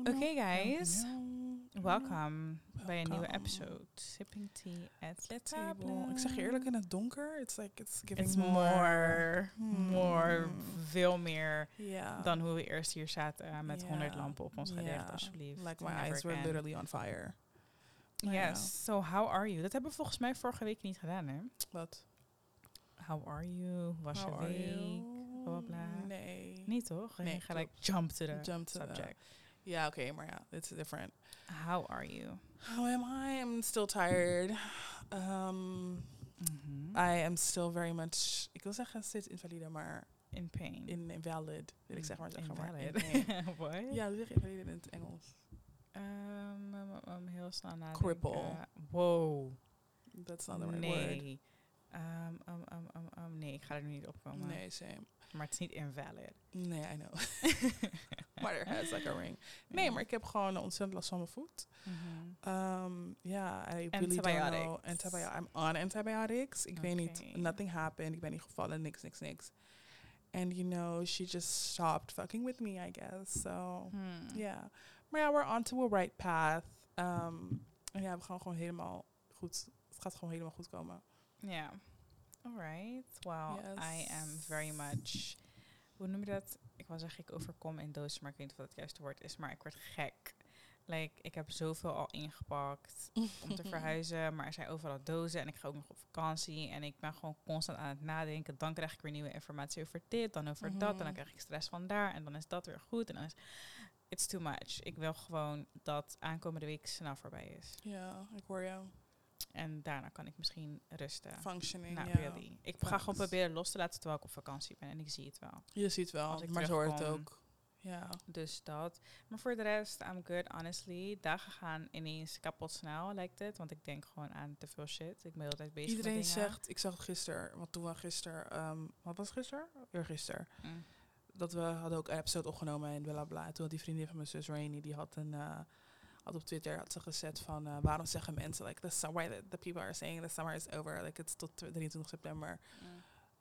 Oké guys, welkom bij een nieuwe episode. Sipping tea at the table. Ik zeg je eerlijk, in het donker, it's like it's giving It's more. more, more, Hmm. veel meer dan hoe we eerst hier zaten uh, met Ja. 100 lampen op ons gericht, Ja. alsjeblieft. Like my Never eyes were literally on fire. Yes, so how are you? Dat hebben we volgens mij vorige week niet gedaan, hè? Wat? How are you? Was je How are week? you? Bla, bla, bla. Nee. Niet toch? Nee, Nee, gelijk jump to the Jump to subject. Oké, maar ja, it's different. How are you? How am I? I'm still tired. Um, Mhm. I am still very much, ik wil zeggen steeds invalide, maar In pain. in, invalid, wil ik zeg maar zeggen. maar Invalid. in- nee. What? Ja, hoe zeg je invalide in het Engels? Um, um, um, heel snel nadenken. Cripple. Wow. That's not the right word. nee. Um, um, um, um, um, nee, ik ga er nu niet op komen. Nee, same. Maar het is niet invalid. Nee, I know. maar er has like a ring. Nee, maar ik heb gewoon ontzettend last van mijn voet. Mhm. Um, yeah, I really don't know. Antibiotics. I'm on antibiotics. Ik weet niet, Okay. nothing happened. Ik ben niet gevallen, niks, niks, niks. And you know, she just stopped fucking with me, I guess. So, Hmm. yeah. Maar ja, we're on to a right path. Um, en ja, we gaan gewoon helemaal goed. Het gaat gewoon helemaal goed komen. Ja. Alright. Well, I am very much... Hoe noem je dat? Ik wil zeggen, ik overkom in doos, maar ik weet niet of dat het juiste woord is. Maar ik word gek. Like, ik heb zoveel al ingepakt om te verhuizen. Maar er zijn overal dozen en ik ga ook nog op vakantie. En ik ben gewoon constant aan het nadenken. Dan krijg ik weer nieuwe informatie over dit, dan over dat. En dan Mhm. krijg ik stress van daar. En dan is dat weer goed. En dan is... It's too much. Ik wil gewoon dat aankomende week snel voorbij is. Ja, ik hoor jou. En daarna kan ik misschien rusten. Functioning, Not ja. really. Ik ga gewoon proberen los te laten terwijl ik op vakantie ben. En ik zie het wel. Je ziet wel, Als ik maar zo hoort het ook. Ja. Dus dat. Maar voor de rest, I'm good, honestly. Dagen gaan ineens kapot snel, lijkt het. Want ik denk gewoon aan te veel shit. Ik ben altijd bezig Iedereen met dingen. zegt, ik zag het gisteren, want toen we gisteren, ehm, wat was het gisteren? Eergisteren. Mm. Dat we hadden ook een episode opgenomen en bla bla bla. Toen had die vriendin van mijn zus Rainy, die had een, eh, had op Twitter had ze gezet van, eh, waarom zeggen mensen, like, the summer, the, the people are saying the summer is over, like, it's tot 23 september.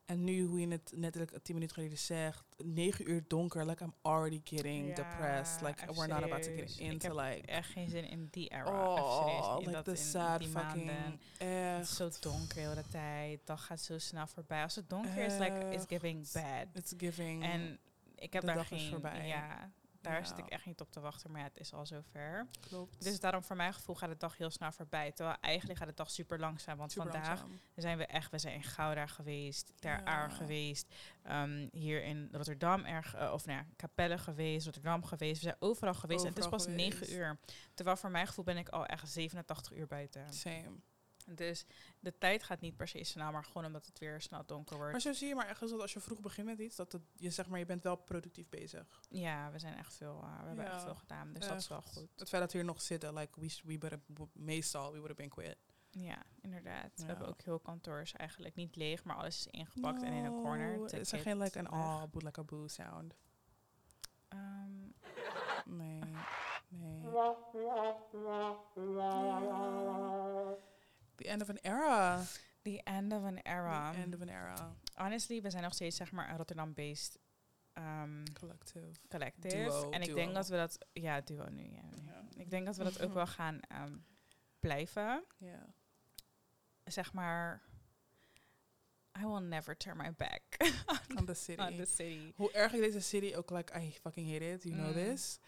En nu, hoe je het net tien minuten geleden zegt, negen uur donker, like, I'm already getting Ja, depressed. Like, we're not about to get Ik into, heb like, Echt geen zin in die era. Oh. In like the sad fucking. Het is zo donker de tijd. Dag gaat zo snel voorbij. Als het donker is, like, it's giving bad. it's giving, En ik heb de daar is geen... voorbij. Ja, daar Ja. zit ik echt niet op te wachten. Maar ja, het is al zover. klopt. Dus daarom voor mijn gevoel gaat de dag heel snel voorbij. Terwijl eigenlijk gaat de dag super langzaam. Want Super vandaag langzaam. zijn we echt... We zijn in Gouda geweest. Ter Ja. Aar geweest. ehm, hier in Rotterdam erg... eh, of nou ja, Capelle geweest. Rotterdam geweest. We zijn overal geweest. en het is pas 9 geweest. uur. Terwijl voor mijn gevoel ben ik al echt 87 uur buiten. Same. Dus de tijd gaat niet per se snel. Maar gewoon omdat het weer snel donker wordt. Maar zo zie je maar echt dat als je vroeg begint met iets, dat het, je zeg maar, je bent wel productief bezig. Ja, we zijn echt veel... eh, we hebben Ja, echt veel gedaan. Dus dat is wel goed. Het feit dat we hier nog zitten, like, we, we better, meestal, we would have been quit. Ja, inderdaad. We hebben ook heel kantoors eigenlijk niet leeg, maar alles is ingepakt en in een corner. Te Is er geen like een weg. ah, boe, like a boo sound? Ehm, Nee, nee. The end of an era. the end of an era. The end of an era. Honestly, we zijn nog steeds zeg maar een Rotterdam-based ehm, Collective. collective. Duo, en ik duo. denk dat we dat... Ja, duo nu. Ja. Ja. Ik denk dat we dat ook wel gaan ehm, blijven. Ja. Zeg maar... I will never turn my back On the city. on the city. Hoe erg ik deze city ook, like, I fucking hate it, you know Mm. this.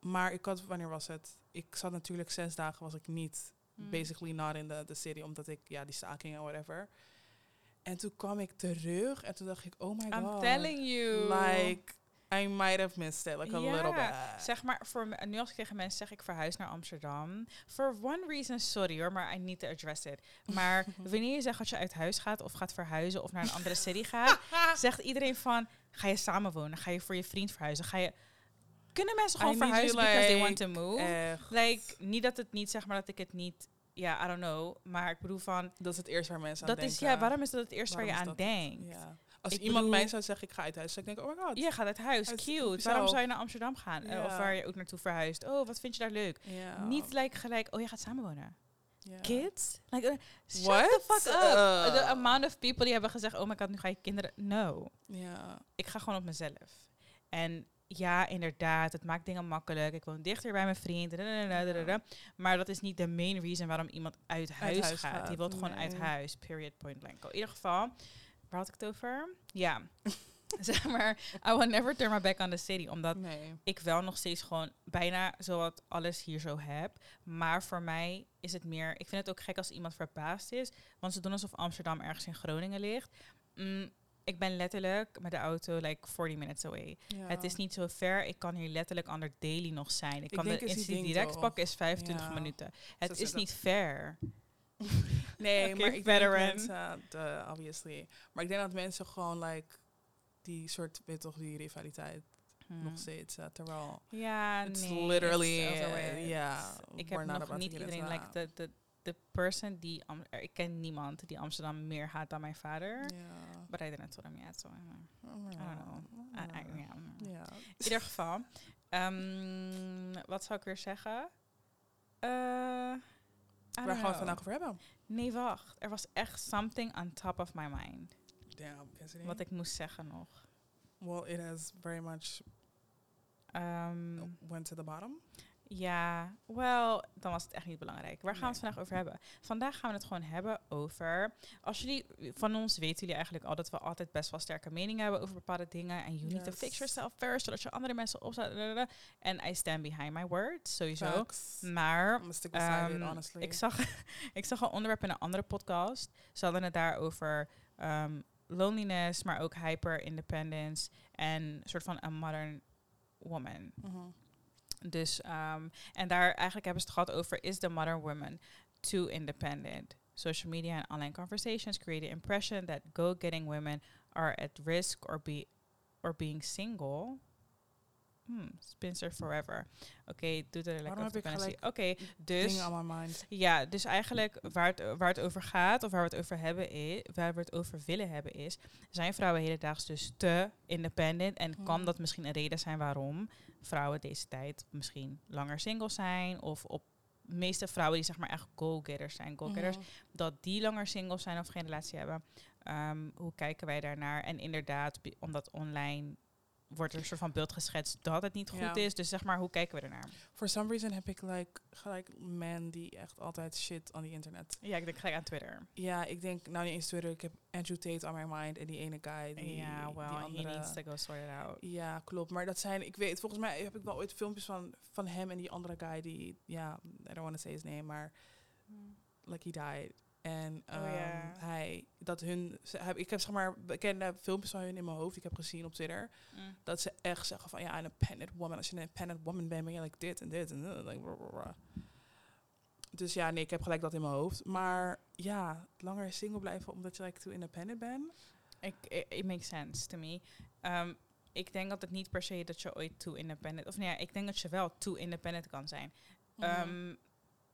Maar ik had, wanneer was het? Ik zat natuurlijk zes dagen, was ik niet, Mm. basically not in the, the city, omdat ik, ja, die staking en whatever. En toen kwam ik terug en toen dacht ik, oh my I'm god. telling you. Like, I might have missed it, like a little bit. Zeg maar, voor nu als ik tegen mensen zeg ik verhuis naar Amsterdam. For one reason, sorry hoor, maar I need to address it. Maar wanneer je zegt dat je uit huis gaat of gaat verhuizen of naar een andere city gaat, zegt iedereen van, ga je samenwonen? Ga je voor je vriend verhuizen? Ga je... Kunnen mensen gewoon I verhuizen because they want to move? Echt. Like, niet dat het niet, zeg maar, dat ik het niet... Ja, I don't know. Maar ik bedoel van... Dat is het eerste waar mensen aan Dat is, denken. ja, waarom is dat het eerste waar je aan is dat denkt? Ja. Als Ik iemand mij zou zeggen, ik ga uit huis, zou ik denken, oh my god. Je gaat uit huis, Uit- cute. zelf. Waarom zou je naar Amsterdam gaan? Eh, of waar je ook naartoe verhuist. Oh, wat vind je daar leuk? Niet like, gelijk, oh, je gaat samenwonen. Kids? Like, uh, shut What? the fuck up. Uh. The amount of people die hebben gezegd, oh my god, nu ga je kinderen... No. Ja. Ik ga gewoon op mezelf. En ja, inderdaad, het maakt dingen makkelijk. Ik woon dichter bij mijn vriend. Maar dat is niet de main reason waarom iemand uit huis, huis gaat. Die wil gewoon uit huis. Period, point blank. In ieder geval, waar had ik het over? Ja, zeg maar, I will never turn my back on the city. Omdat Nee. ik wel nog steeds gewoon bijna zowat alles hier zo heb. Maar voor mij is het meer... Ik vind het ook gek als iemand verbaasd is. Want ze doen alsof Amsterdam ergens in Groningen ligt. Mm, ik ben letterlijk met de auto like 40 minutes away. Ja. Het is niet zo ver. Ik kan hier letterlijk aan de daily nog zijn. Ik kan denk de ding direct toch? pakken is 25 Ja. minuten. Het is niet ver. Nee, maar ik veteran. denk mensen, de, obviously. Maar ik denk dat mensen gewoon like die soort, weet toch, die rivaliteit Hmm. nog steeds. terwijl Ja, it's nee. literally, ja, Ik we're heb nog niet iedereen, like, de, de person die... Am- ik ken niemand die Amsterdam meer haat dan mijn vader. Ja. But I didn't tell him yet, so... I don't know. I- I-. In ieder geval, ehm, wat zou ik weer zeggen? Eh, Waar gaan we het know. vandaag over hebben? Nee, wacht. Er was echt something on top of my mind. Damn. Wat ik moest zeggen nog. Well, it has very much Ehm, went to the bottom. Ja, wel, dan was het echt niet belangrijk. Waar gaan we het vandaag over hebben? Vandaag gaan we het gewoon hebben over... Als jullie, van ons weten jullie eigenlijk al dat we altijd best wel sterke meningen hebben over bepaalde dingen. En you need to fix yourself first, zodat je andere mensen opzet. En I stand behind my words, sowieso. Facts. Maar it, honestly. ik, zag, ik zag een onderwerp in een andere podcast. Ze hadden het daar over ehm, loneliness, maar ook hyper-independence en een soort van een modern woman. Mhm. Dus, ehm, en daar eigenlijk hebben ze het gehad over, is the modern woman too independent? Social media and online conversations create the impression that go-getting women are at risk or, be, or being single. Hmm, spinster forever. Oké, doe er lekker op gelijk Oké, dus... My mind. Ja, dus eigenlijk waar het, waar het over gaat, of waar we het over hebben is, waar we het over willen hebben is, zijn vrouwen hedendaags dus te independent en kan Mhm. dat misschien een reden zijn waarom vrouwen deze tijd misschien langer single zijn of op de meeste vrouwen die zeg maar echt go-getters zijn, go-getters, dat die langer single zijn of geen relatie hebben. Ehm, hoe kijken wij daarnaar? En inderdaad, omdat online wordt er een soort van beeld geschetst dat het niet goed Ja. is. Dus zeg maar, hoe kijken we ernaar? For some reason heb ik like, gelijk men die echt altijd shit aan die internet. Ja, ik denk gelijk aan Twitter. Ja, ik denk, nou niet eens Twitter, ik heb Andrew Tate on my mind en die ene guy. Die, Ja, die well, he andere. needs to go sort it out. Ja, klopt. Maar dat zijn, ik weet, volgens mij heb ik wel ooit filmpjes van, van hem en die andere guy die, ja, I don't want to say his name, maar like he died. En Oh, ehm, ja. hij, dat hun, ze, ik heb zeg maar bekende filmpjes van hun in mijn hoofd, die ik heb gezien op Twitter, Mm. dat ze echt zeggen van, ja, een independent woman, als je een independent woman bent, ben je like dit en dit en dat. Like, brr, brr. Dus ja, nee, ik heb gelijk dat in mijn hoofd. Maar ja, langer single blijven omdat je like too independent bent. Ik, it, it makes sense to me. Um, ik denk dat het niet per se dat je ooit too independent... Of nee, ik denk dat je wel too independent kan zijn. Mhm. Ehm,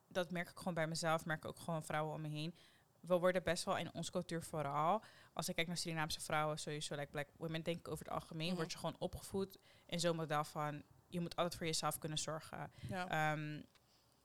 dat merk ik gewoon bij mezelf, merk ik ook gewoon vrouwen om me heen. We worden best wel in onze cultuur vooral, als ik kijk naar Surinaamse vrouwen, sowieso, like black women, denk ik over het algemeen, Mhm. word je gewoon opgevoed in zo'n model van, je moet altijd voor jezelf kunnen zorgen. ja. Ehm,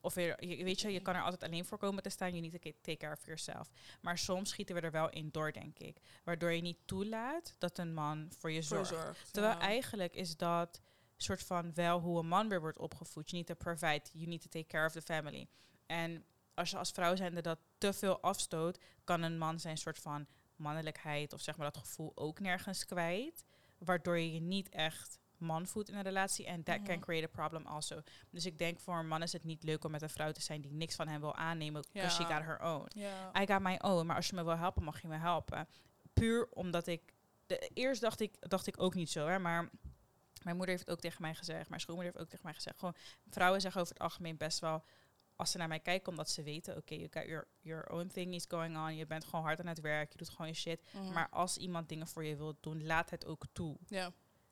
of weer, je, weet je, je kan er altijd alleen voor komen te staan. You need to take care of yourself. Maar soms schieten we er wel in door, denk ik. Waardoor je niet toelaat dat een man voor je zorgt. Terwijl ja. eigenlijk is dat soort van wel hoe een man weer wordt opgevoed. You need to provide, you need to take care of the family. En als je als vrouw zijnde dat te veel afstoot, kan een man zijn soort van mannelijkheid of zeg maar dat gevoel ook nergens kwijt. Waardoor je je niet echt man voelt in een relatie. En that can create a problem also. Dus ik denk voor een man is het niet leuk om met een vrouw te zijn die niks van hem wil aannemen. Because she got her own. Ja. I got my own. Maar als je me wil helpen, mag je me helpen. Puur omdat ik... De, eerst dacht ik, dacht ik ook niet zo, hè, maar... Mijn moeder heeft het ook tegen mij gezegd. Mijn schoonmoeder heeft ook tegen mij gezegd. Gewoon, vrouwen zeggen over het algemeen best wel... Als ze naar mij kijken, omdat ze weten... Oké, you got your, your own thing is going on. Je bent gewoon hard aan het werk. Je doet gewoon je shit. Mhm. Maar als iemand dingen voor je wil doen, laat het ook toe. ja.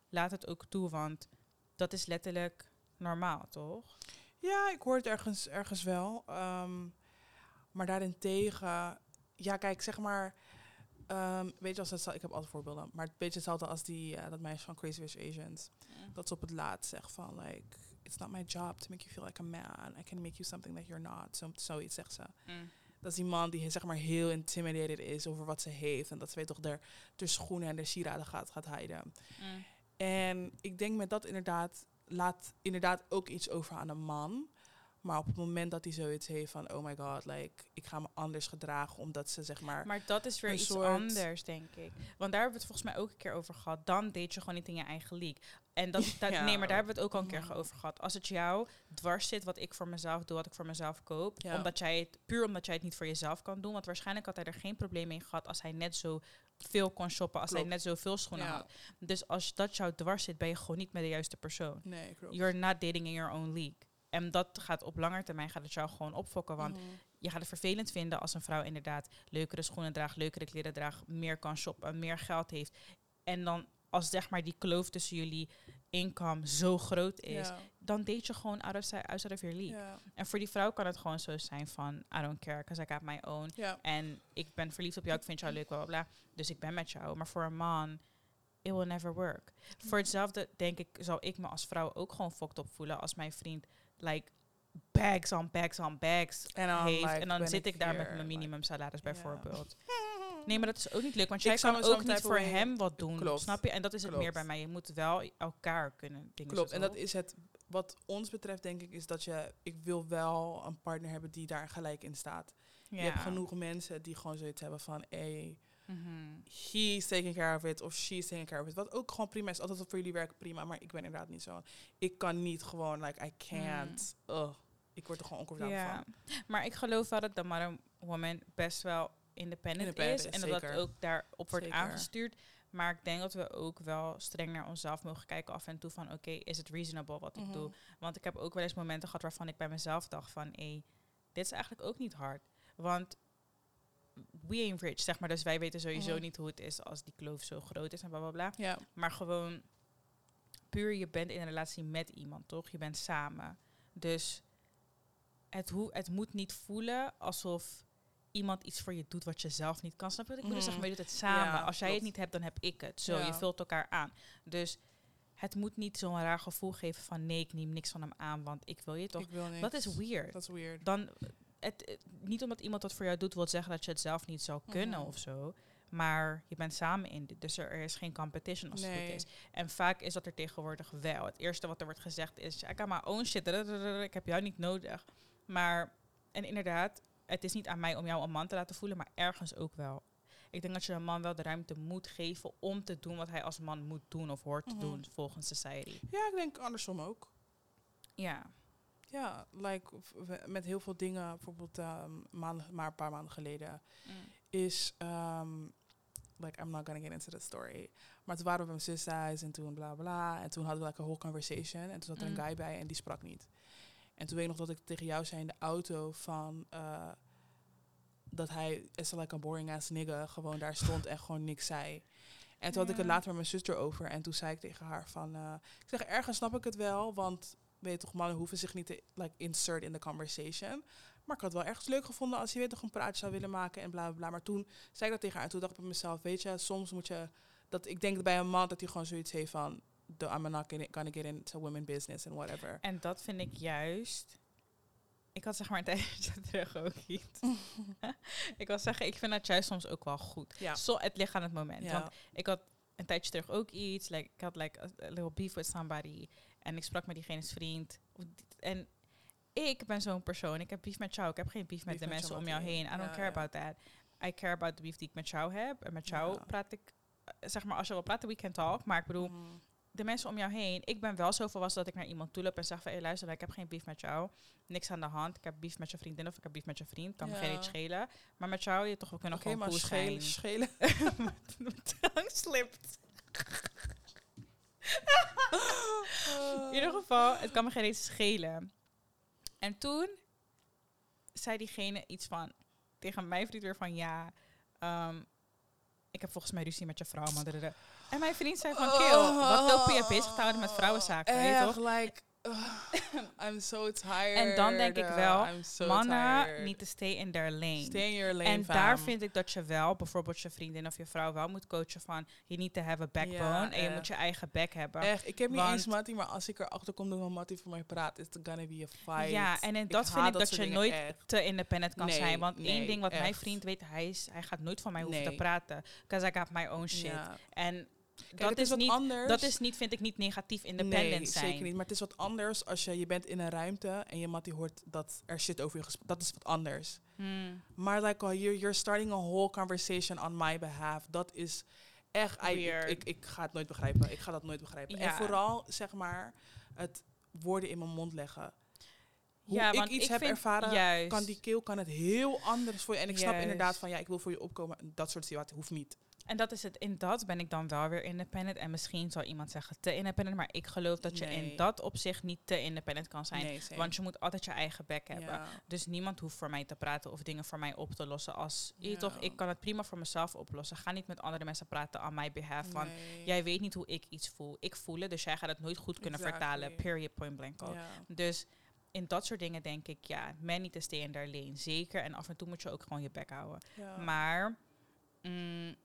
Laat het ook toe, want dat is letterlijk normaal, toch? Ja, ik hoor het ergens, ergens wel. Ehm, maar daarentegen, ja, kijk, zeg maar, ehm, weet je, als het, ik heb altijd voorbeelden, maar het beetje hetzelfde als die, eh, dat meisje van Crazy Rich Asians. Dat ze op het laatst zegt van, like, it's not my job to make you feel like a man. I can make you something that you're not. Zo, zoiets zegt ze. Mm. Dat is die man die zeg maar heel intimidated is over wat ze heeft. En dat ze weet toch de, de schoenen en de sieraden gaat, gaat hiden. Mm. En ik denk met dat inderdaad, laat inderdaad ook iets over aan een man. Maar op het moment dat hij zoiets heeft van, oh my god, like, ik ga me anders gedragen omdat ze zeg maar... Maar dat is weer iets anders, denk ik. Want daar hebben we het volgens mij ook een keer over gehad. Dan deed je gewoon niet in je eigen league. En dat, dat Ja. nee, maar daar hebben we het ook al een keer over gehad. Als het jou dwars zit wat ik voor mezelf doe, wat ik voor mezelf koop, Ja. omdat jij het puur omdat jij het niet voor jezelf kan doen, want waarschijnlijk had hij er geen probleem mee gehad als hij net zo veel kon shoppen, als Klopt. hij net zoveel schoenen Ja. had. Dus als dat jou dwars zit, ben je gewoon niet met de juiste persoon. Nee, klopt. You're not dating in your own league. En dat gaat op lange termijn gaat het jou gewoon opfokken. Want Mhm. je gaat het vervelend vinden als een vrouw inderdaad leukere schoenen draagt, leukere kleren draagt, meer kan shoppen, meer geld heeft. En dan als zeg maar die kloof tussen jullie income zo groot is, Ja. dan date je gewoon out of, si- out of your league. Ja. En voor die vrouw kan het gewoon zo zijn van I don't care, because I got my own. Ja. En ik ben verliefd op jou, ik vind jou leuk, bla bla bla. Dus ik ben met jou. Maar voor een man, it will never work. Voor hetzelfde denk ik, zou ik me als vrouw ook gewoon fucked op voelen als mijn vriend like bags on bags on bags En heeft. like, en dan zit ik daar met mijn minimumsalaris Ja. bijvoorbeeld. Nee, maar dat is ook niet leuk, want Ik jij zou kan ook niet voor hem wat doen, Klopt. snap je? En dat is het meer bij mij. Je moet wel elkaar kunnen dingen Klopt, en dat is het. Wat ons betreft, denk ik, is dat je. Ik wil wel een partner hebben die daar gelijk in staat. ja. Je hebt genoeg mensen die gewoon zoiets hebben van. Hey, Mhm. he's taking care of it of she's taking care of it. Wat ook gewoon prima is. Altijd voor jullie werken prima, maar ik ben inderdaad niet zo. Ik kan niet gewoon, like, I can't. Ugh. Ik word er gewoon oncomfortabel van. maar ik geloof wel dat de modern woman best wel independent, Independent is. En dat dat ook daarop wordt Zeker. aangestuurd. Maar ik denk dat we ook wel streng naar onszelf mogen kijken af en toe van... oké, is het reasonable wat ik Mhm. doe? Want ik heb ook wel eens momenten gehad waarvan ik bij mezelf dacht van... hé, dit is eigenlijk ook niet hard. Want we ain't rich, zeg maar. Dus wij weten sowieso Mhm. niet hoe het is als die kloof zo groot is en bla bla bla. Ja, Maar gewoon puur je bent in een relatie met iemand, toch? Je bent samen. Dus het, hoe, het moet niet voelen alsof iemand iets voor je doet wat je zelf niet kan. Snap je ik bedoel? Mhm. Zeg maar, je doet het samen. Ja, Als jij het niet hebt, dan heb ik het. Zo, Ja. je vult elkaar aan. Dus het moet niet zo'n raar gevoel geven van... nee, ik neem niks van hem aan, want ik wil je toch... ik wil. Dat is weird. Dat is weird. Dan, het, het- niet omdat iemand dat voor jou doet, wil zeggen dat je het zelf niet zou kunnen Mhm. of zo. Maar je bent samen in dit. Dus er is geen competition als het Nee. goed is. En vaak is dat er tegenwoordig wel. Het eerste wat er wordt gezegd is... I got my own shit. Ik heb jou niet nodig. Maar, en inderdaad, het is niet aan mij om jou een man te laten voelen, maar ergens ook wel. Ik denk dat je een man wel de ruimte moet geven om te doen wat hij als man moet doen of hoort te Mhm. doen volgens society. Ja, ik denk andersom ook. Ja. Ja, like met heel veel dingen, bijvoorbeeld ehm, maanden, maar een paar maanden geleden, is, ehm, like, I'm not gonna get into the story. Maar toen waren we bij mijn zus thuis en toen bla bla. En toen hadden we like, een whole conversation. En toen zat er Mm. een guy bij en die sprak niet. En toen weet ik nog dat ik tegen jou zei in de auto van... eh, dat hij is like een boring ass nigga gewoon daar stond en gewoon niks zei. En toen had ik het later met mijn zuster over. En toen zei ik tegen haar van... eh, ik zeg, ergens snap ik het wel, want weet je toch, mannen hoeven zich niet te like, insert in the conversation. Maar ik had het wel ergens leuk gevonden als je weet toch een praatje zou willen maken en bla bla bla. Maar toen zei ik dat tegen haar en toen dacht ik bij mezelf, weet je, soms moet je dat ik denk bij een man dat hij gewoon zoiets heeft van, the, I'm not gonna, get into women business and whatever. En dat vind ik juist. Ik had zeg maar een tijdje terug ook iets. ik wil zeggen, ik vind dat juist soms ook wel goed. Ja. Zo, het ligt aan het moment. Ja. Want ik had een tijdje terug ook iets. Like, ik had like a, a little beef with somebody. En ik sprak met diegene's vriend. En ik ben zo'n persoon. Ik heb beef met jou. Ik heb geen beef met de met mensen jou, om jou heen. I don't Ja, care ja. about that. I care about the beef die ik met jou heb. En met jou Ja. praat ik... eh, Zeg maar, als je wil praten, we can talk. Maar ik bedoel, Mhm. De mensen om jou heen. Ik ben wel zo volwassen dat ik naar iemand toe loop en zeg van... Hey, luister, ik heb geen beef met jou. Niks aan de hand. Ik heb beef met je vriendin of ik heb beef met je vriend. Kan me geen Ja. iets schelen. Maar met jou, je toch, we kunnen Oké, gewoon cool schelen, schelen. Mijn tong slipt. In ieder geval, het kan me geen eens schelen. En toen zei diegene iets van... Tegen mijn vriend weer van... Ja, ehm, ik heb volgens mij ruzie met je vrouw. Maar. En mijn vriend zei van... Kill, wat loop je bezig houden met vrouwenzaken? Weet je toch? like, I'm so tired. En dan denk ik wel, I'm so Mannen tired. need to stay in their lane. Stay in your lane, en daar vind ik dat je wel, bijvoorbeeld je vriendin of je vrouw, wel moet coachen van... You need to have a backbone Ja, en je moet je eigen back hebben. Echt, ik heb niet eens Mattie, maar als ik erachter kom dat Mattie voor mij praat, is het gonna be a fight. Ja, en in dat vind haat ik dat je nooit echt. te independent kan Nee, zijn. Want één ding wat mijn vriend weet, hij, is, hij gaat nooit van mij hoeven Nee. te praten. Because I got my own shit. Ja. Kijk, dat het is wat niet, anders. dat is niet, vind ik niet negatief independent nee, zijn. zeker niet. Maar het is wat anders als je, je bent in een ruimte en je mattie hoort dat er shit over je gesproken Dat is wat anders. Hmm. Maar like, oh, you're, you're starting a whole conversation on my behalf. Dat is echt... Ik, ik, ik ga het nooit begrijpen. Ik ga dat nooit begrijpen. En vooral, zeg maar, het woorden in mijn mond leggen. Hoe ja, ik iets ik heb ervaren, juist, kan die keel kan het heel anders voor je. En ik snap Juist. inderdaad van, ja, ik wil voor je opkomen. Dat soort situaties hoeft niet. En dat is het. In dat ben ik dan wel weer independent. En misschien zal iemand zeggen te independent. Maar ik geloof dat je Nee. in dat opzicht niet te independent kan zijn. Nee. Want je moet altijd je eigen bek hebben. Ja. Dus niemand hoeft voor mij te praten of dingen voor mij op te lossen. Als je Ja. toch, ik kan het prima voor mezelf oplossen. Ga niet met andere mensen praten aan my behalf. Van Nee. jij weet niet hoe ik iets voel. Ik voel het, dus jij gaat het nooit goed kunnen vertalen. Period, point blank. Ja. Dus in dat soort dingen denk ik, ja, men niet te stay in their lane. Zeker. En af en toe moet je ook gewoon je bek houden. Maar mm,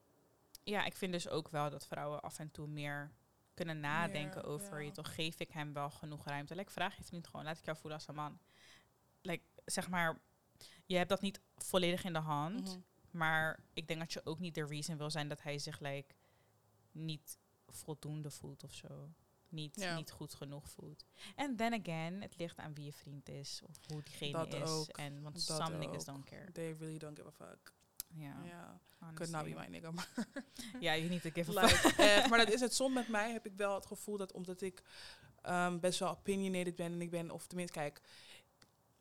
ja, ik vind dus ook wel dat vrouwen af en toe meer kunnen nadenken Meer, over ja. je. Toch geef ik hem wel genoeg ruimte. Like, vraag je vriend gewoon, laat ik jou voelen als een man. Like, zeg maar, je hebt dat niet volledig in de hand. Mhm. Maar ik denk dat je ook niet de reason wil zijn dat hij zich like, niet voldoende voelt of zo. Niet, Ja. niet goed genoeg voelt. En then again, het ligt aan wie je vriend is. Of hoe diegene Dat is. ook. En, want Dat some niggas don't care. They really don't give a fuck. Ja, Ja. Could not be honestly. my nigga. Ja, you need to give a fuck. echt, maar dat is het. Soms met mij heb ik wel het gevoel dat omdat ik ehm, best wel opinionated ben en ik ben, of tenminste, kijk,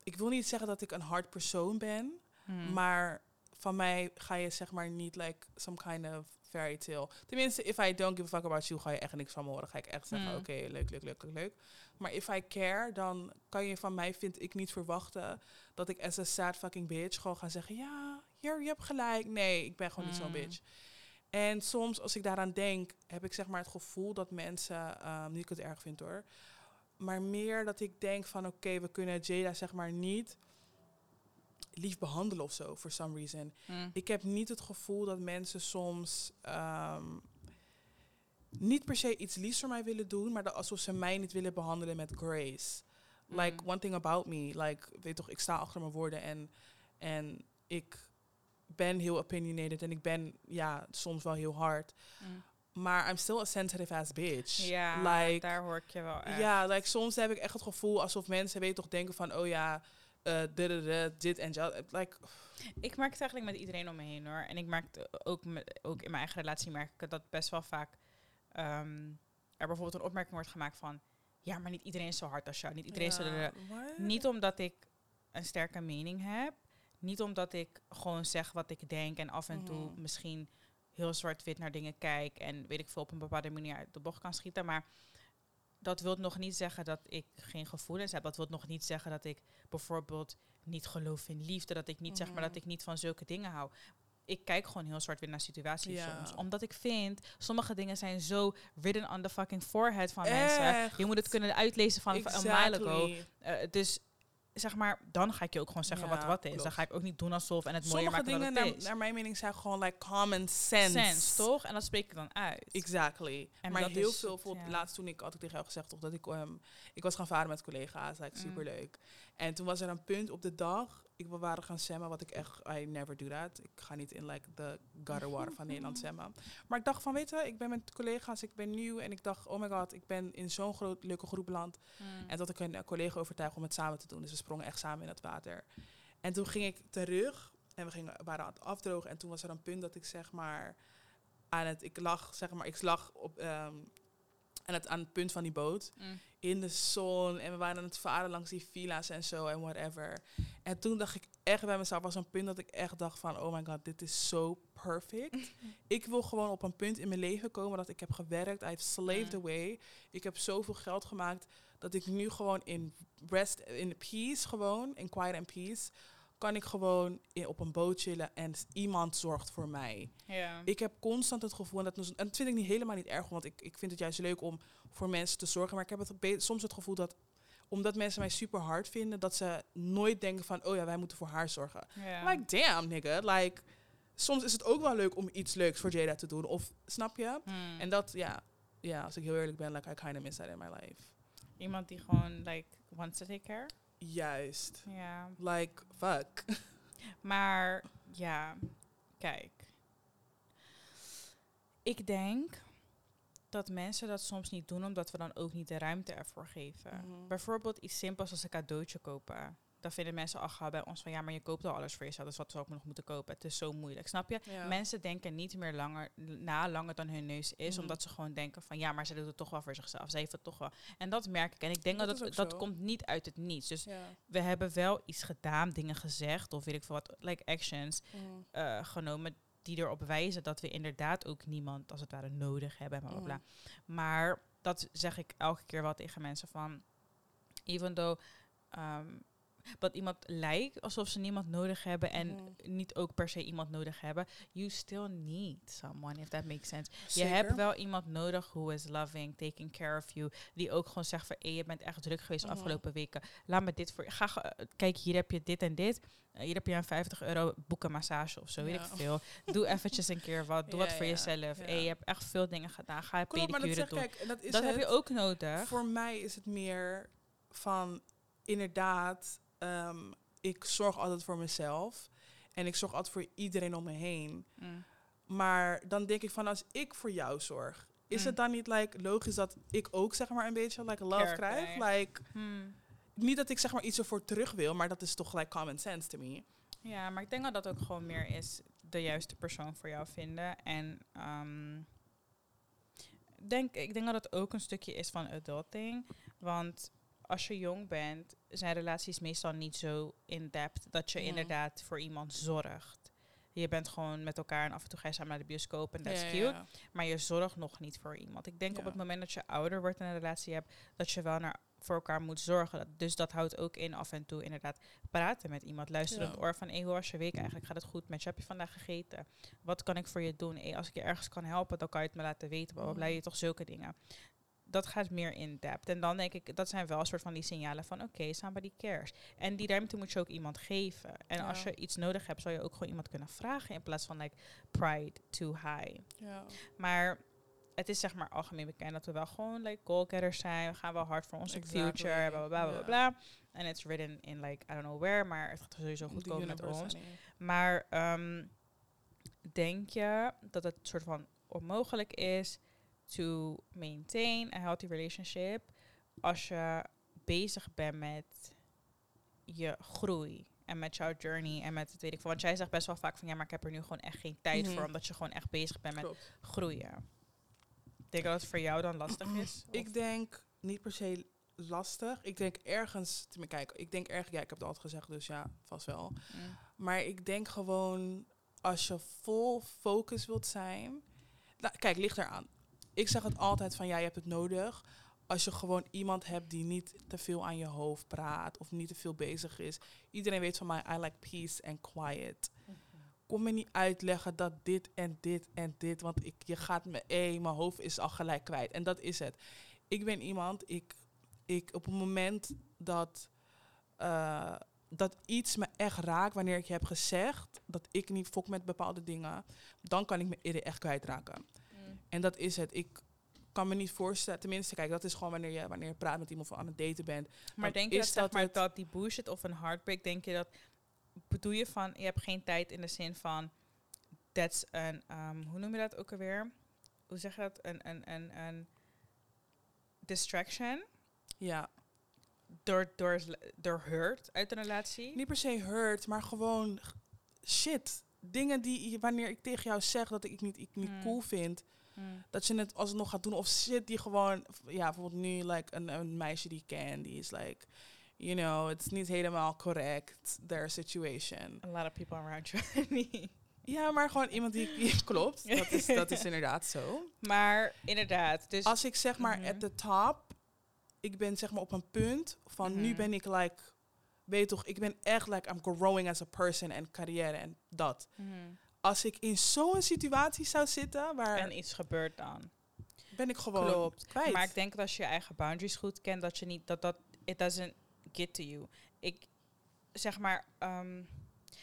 ik wil niet zeggen dat ik een hard persoon ben, Hmm. maar van mij ga je zeg maar niet like some kind of fairy tale. Tenminste, if I don't give a fuck about you, ga je echt niks van me horen. Ga ik echt zeggen, Mm. oké, leuk, leuk, leuk, leuk, leuk. Maar if I care, dan kan je van mij, vind ik, niet verwachten dat ik as a sad fucking bitch gewoon ga zeggen, ja, hier, je hebt gelijk. Nee, ik ben gewoon niet zo'n Mm. bitch. En soms, als ik daaraan denk, heb ik zeg maar het gevoel dat mensen, ehm, niet dat ik het erg vind hoor, maar meer dat ik denk van, oké, we kunnen Jada zeg maar niet lief behandelen of zo, for some reason. Hmm. Ik heb niet het gevoel dat mensen soms ehm, niet per se iets liefs voor mij willen doen, maar dat alsof ze mij niet willen behandelen met grace. Like Mm. one thing about me, like weet toch, ik sta achter mijn woorden en en ik ben heel opinionated en ik ben ja soms wel heel hard, Hmm. maar I'm still a sensitive ass bitch. Ja, like daar hoor ik je wel echt. ja, like, soms heb ik echt het gevoel alsof mensen weet toch denken van oh ja, eh, dit, en dat. Like, Ik merk het eigenlijk met iedereen om me heen hoor. En ik merk het ook, met, ook in mijn eigen relatie merk ik dat best wel vaak ehm, er bijvoorbeeld een opmerking wordt gemaakt van ja, maar niet iedereen is zo hard als jou. Niet iedereen is zo. Niet omdat ik een sterke mening heb. Niet omdat ik gewoon zeg wat ik denk en af en toe Mhm. misschien heel zwart-wit naar dingen kijk en weet ik veel op een bepaalde manier uit de bocht kan schieten. Maar dat wil nog niet zeggen dat ik geen gevoelens heb. Dat wil nog niet zeggen dat ik bijvoorbeeld niet geloof in liefde. Dat ik niet zeg maar dat Mhm. ik niet van zulke dingen hou. Ik kijk gewoon heel zwart-wit naar situaties Ja. soms. Omdat ik vind, sommige dingen zijn zo written on the fucking forehead van mensen. Je moet het kunnen uitlezen van een mile ago. Eh, dus zeg maar, dan ga ik je ook gewoon zeggen Ja, wat wat is. Dan ga ik ook niet doen alsof en het mooier Sommige maken dingen, dan het naar, is. naar mijn mening, zijn gewoon like common sense. Sense, toch? En dat spreek ik dan uit. Exactly. En maar heel is veel, ja. laatst toen ik, had ik tegen jou gezegd, toch, dat ik, ehm, ik was gaan varen met collega's, like, Mm. superleuk. En toen was er een punt op de dag, ik, we waren gaan zwemmen, wat ik echt, I never do that. Ik ga niet in like the gutter van Nederland zwemmen. Maar ik dacht van, weet je, ik ben met collega's, ik ben nieuw en ik dacht, oh my god, ik ben in zo'n groot leuke groep beland. Mm. En dat ik een eh, collega overtuigde om het samen te doen. Dus we sprongen echt samen in het water. En toen ging ik terug en we gingen, waren aan het afdrogen. En toen was er een punt dat ik zeg maar aan het, ik lag, zeg maar, ik lag op, ehm, aan, het, aan het punt van die boot Mm. in de zon. En we waren aan het varen langs die villa's en zo en whatever. En toen dacht ik echt bij mezelf, was een punt dat ik echt dacht van, oh my god, dit is zo perfect. ik wil gewoon op een punt in mijn leven komen dat ik heb gewerkt. I've slaved Mm. away. Ik heb zoveel geld gemaakt dat ik nu gewoon in rest, in peace gewoon, in quiet and peace, kan ik gewoon in, op een boot chillen en iemand zorgt voor mij. Ja. Ik heb constant het gevoel, en dat, en dat vind ik niet helemaal niet erg, want ik, ik vind het juist leuk om voor mensen te zorgen. Maar ik heb het soms het gevoel dat, omdat mensen mij super hard vinden, dat ze nooit denken van, oh ja, wij moeten voor haar zorgen. Ja. Like, damn, nigga. Like, soms is het ook wel leuk om iets leuks voor Jada te doen. Of, snap je? Mm. En dat, ja, ja, als ik heel eerlijk ben, like, I kind of miss that in my life. Iemand die gewoon, like, wants to take care. Juist. Ja. Like, fuck. Maar, ja, kijk. Ik denk dat mensen dat soms niet doen, omdat we dan ook niet de ruimte ervoor geven. Mhm. Bijvoorbeeld iets simpels als een cadeautje kopen. Dan vinden mensen al gauw bij ons van ja, maar je koopt al alles voor jezelf. Dus wat zou ik nog moeten kopen? Het is zo moeilijk. Snap je? Ja. Mensen denken niet meer langer na langer dan hun neus is, Mhm. omdat ze gewoon denken van ja, maar ze doet het toch wel voor zichzelf. Ze heeft het toch wel. En dat merk ik. En ik denk Dat dat, dat, ook dat komt niet uit het niets. Dus Ja. we hebben wel iets gedaan, dingen gezegd of weet ik veel wat, like actions Mhm. eh, genomen die erop wijzen dat we inderdaad ook niemand als het ware nodig hebben. Bla, bla, bla. Maar dat zeg ik elke keer wel tegen mensen van, even though um, dat iemand lijkt alsof ze niemand nodig hebben en Mhm. niet ook per se iemand nodig hebben, you still need someone, if that makes sense. Je hebt wel iemand nodig who is loving, taking care of you, die ook gewoon zegt van, hey, je bent echt druk geweest de Mhm. afgelopen weken. Laat me dit voor je. Ga, kijk, hier heb je dit en dit. Eh, hier heb je een 50 euro boek een massage of zo, weet Ja. ik veel. Doe eventjes een keer wat. Doe Ja, wat voor ja, jezelf. Hey, je hebt echt veel dingen gedaan. Ga je Klopt, maar dat pedicure doen. kijk, dat is Dat heb je ook nodig. Voor mij is het meer van inderdaad, ehm, ik zorg altijd voor mezelf. En ik zorg altijd voor iedereen om me heen. Mm. Maar dan denk ik van als ik voor jou zorg, is Mm. het dan niet like, logisch dat ik ook zeg maar een beetje like, love Care krijg? Like, Hmm. niet dat ik zeg maar iets ervoor terug wil, maar dat is toch like common sense to me. Ja, maar ik denk dat dat ook gewoon meer is de juiste persoon voor jou vinden. En ehm, denk, ik denk dat het ook een stukje is van adulting. Want als je jong bent, zijn relaties meestal niet zo in-depth dat je inderdaad voor iemand zorgt. Je bent gewoon met elkaar en af en toe ga je samen naar de bioscoop en dat is Ja, cute. ja, Maar je zorgt nog niet voor iemand. Ik denk op het moment dat je ouder wordt en een relatie hebt, dat je wel naar, voor elkaar moet zorgen. Dus dat houdt ook in af en toe inderdaad praten met iemand. Luisteren het oor van, hey, hoe was je week eigenlijk? Gaat het goed met je? Heb je vandaag gegeten? Wat kan ik voor je doen? Hey, als ik je ergens kan helpen, dan kan je het me laten weten. Bla, bla, bla. Mhm. Je toch zulke dingen. Dat gaat meer in depth. En dan denk ik, dat zijn wel een soort van die signalen van, oké, somebody cares. En die ruimte moet je ook iemand geven. En Ja. als je iets nodig hebt, zou je ook gewoon iemand kunnen vragen in plaats van like pride too high. ja. Maar het is zeg maar algemeen bekend dat we wel gewoon like goalgetters zijn. We gaan wel hard voor onze Exactly. future, bla bla bla bla bla. En it's written in like, I don't know where, maar het gaat sowieso goed The komen met ons. Maar ehm, denk je dat het soort van onmogelijk is to maintain a healthy relationship als je bezig bent met je groei en met jouw journey en met het weet ik veel. Want jij zegt best wel vaak van ja, maar ik heb er nu gewoon echt geen tijd Mhm. voor, omdat je gewoon echt bezig bent met Klopt. groeien. Denk je dat het voor jou dan lastig is? Of- Ik denk niet per se lastig. Ik denk ergens, te kijken, ik denk erg, ja, ik heb het altijd gezegd, dus ja, vast wel. Mm. Maar ik denk gewoon, als je vol focus wilt zijn. Nou, kijk, ligt eraan. Ik zeg het altijd van ja, je hebt het nodig. Als je gewoon iemand hebt die niet te veel aan je hoofd praat of niet te veel bezig is. Iedereen weet van mij, I like peace and quiet. Kom me niet uitleggen dat dit en dit en dit, want ik, je gaat me, hé, mijn hoofd is al gelijk kwijt. En dat is het. Ik ben iemand, ik, ik op het moment dat, eh, dat iets me echt raakt, wanneer ik je heb gezegd dat ik niet fok met bepaalde dingen, dan kan ik me eerder echt kwijtraken. En dat is het. Ik kan me niet voorstellen, tenminste, kijk, dat is gewoon wanneer je, wanneer je praat met iemand of aan het daten bent. Maar denk je is dat, zeg dat maar, dat die bullshit of een heartbreak, denk je dat, bedoel je van, je hebt geen tijd in de zin van, that's een, um, hoe noem je dat ook alweer? Hoe zeg je dat? Een, een, een, een distraction Ja, door, door, door hurt uit een relatie? niet per se hurt, maar gewoon shit. Dingen die, wanneer ik tegen jou zeg dat ik niet, ik niet Hmm. cool vind, Mm. dat je het alsnog gaat doen. Of shit die gewoon, ja, bijvoorbeeld nu, like, een, een meisje die ik ken, die is like, you know, het is niet helemaal correct, their situation. A lot of people around you. Ja, maar gewoon iemand die, die klopt. Dat is, dat is inderdaad zo. maar inderdaad, dus Als ik zeg maar Mhm. at the top, ik ben zeg maar op een punt van nu Mhm. ben ik like, weet toch, ik ben echt like, I'm growing as a person en carrière en dat. Mhm. Als ik in zo'n situatie zou zitten, waar en iets gebeurt dan. ben ik gewoon Klopt. kwijt. Maar ik denk dat als je je eigen boundaries goed kent, dat je niet dat dat it doesn't get to you. Ik zeg maar, ehm,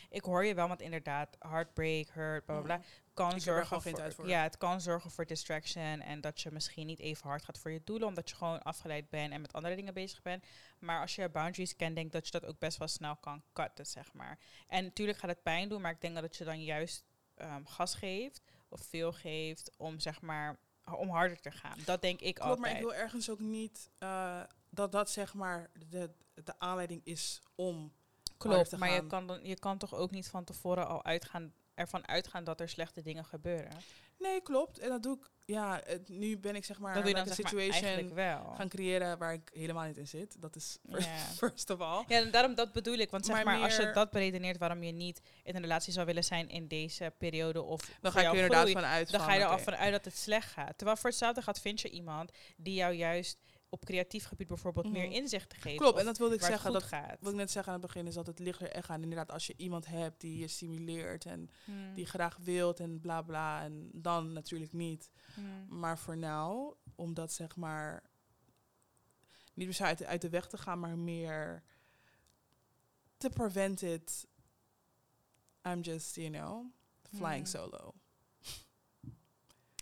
ik hoor je wel, want inderdaad, heartbreak, hurt, bla bla bla, Mm. kan Ik zorgen voor, ja, het kan zorgen voor distraction en dat je misschien niet even hard gaat voor je doelen, omdat je gewoon afgeleid bent en met andere dingen bezig bent. Maar als je je boundaries kent, denk dat je dat ook best wel snel kan cutten, zeg maar. En natuurlijk gaat het pijn doen, maar ik denk dat je dan juist ehm, gas geeft of veel geeft om zeg maar om harder te gaan. Dat denk ik Klopt, maar altijd. ik wil ergens ook niet eh, dat dat zeg maar de, de aanleiding is om Klopt, te maar je gaan. kan, dan, je kan toch ook niet van tevoren al uitgaan, ervan uitgaan dat er slechte dingen gebeuren. Nee, klopt. En dat doe ik. Ja, het, nu ben ik zeg maar dat doe je dan zeg een maar situation eigenlijk wel. gaan creëren waar ik helemaal niet in zit. Dat is first, first of all. Ja, en daarom dat bedoel ik. Want zeg Maar maar, als je dat beredeneert waarom je niet in een relatie zou willen zijn in deze periode of Dan ga er inderdaad vanuit dan ga je er oké. al vanuit dat het slecht gaat. Terwijl voor hetzelfde gaat, vind je iemand die jou juist op creatief gebied bijvoorbeeld meer Mhm. inzicht geeft. Klopt, of en dat wilde ik zeggen. Dat, gaat. wat ik net zeggen aan het begin is dat het ligt er echt aan. Inderdaad, als je iemand hebt die je stimuleert en Hmm. die graag wilt en bla bla. En dan natuurlijk niet. Hmm. Maar voor nou, om dat zeg maar niet per se uit, uit de weg te gaan, maar meer te prevent it. I'm just, you know, flying Mhm. solo.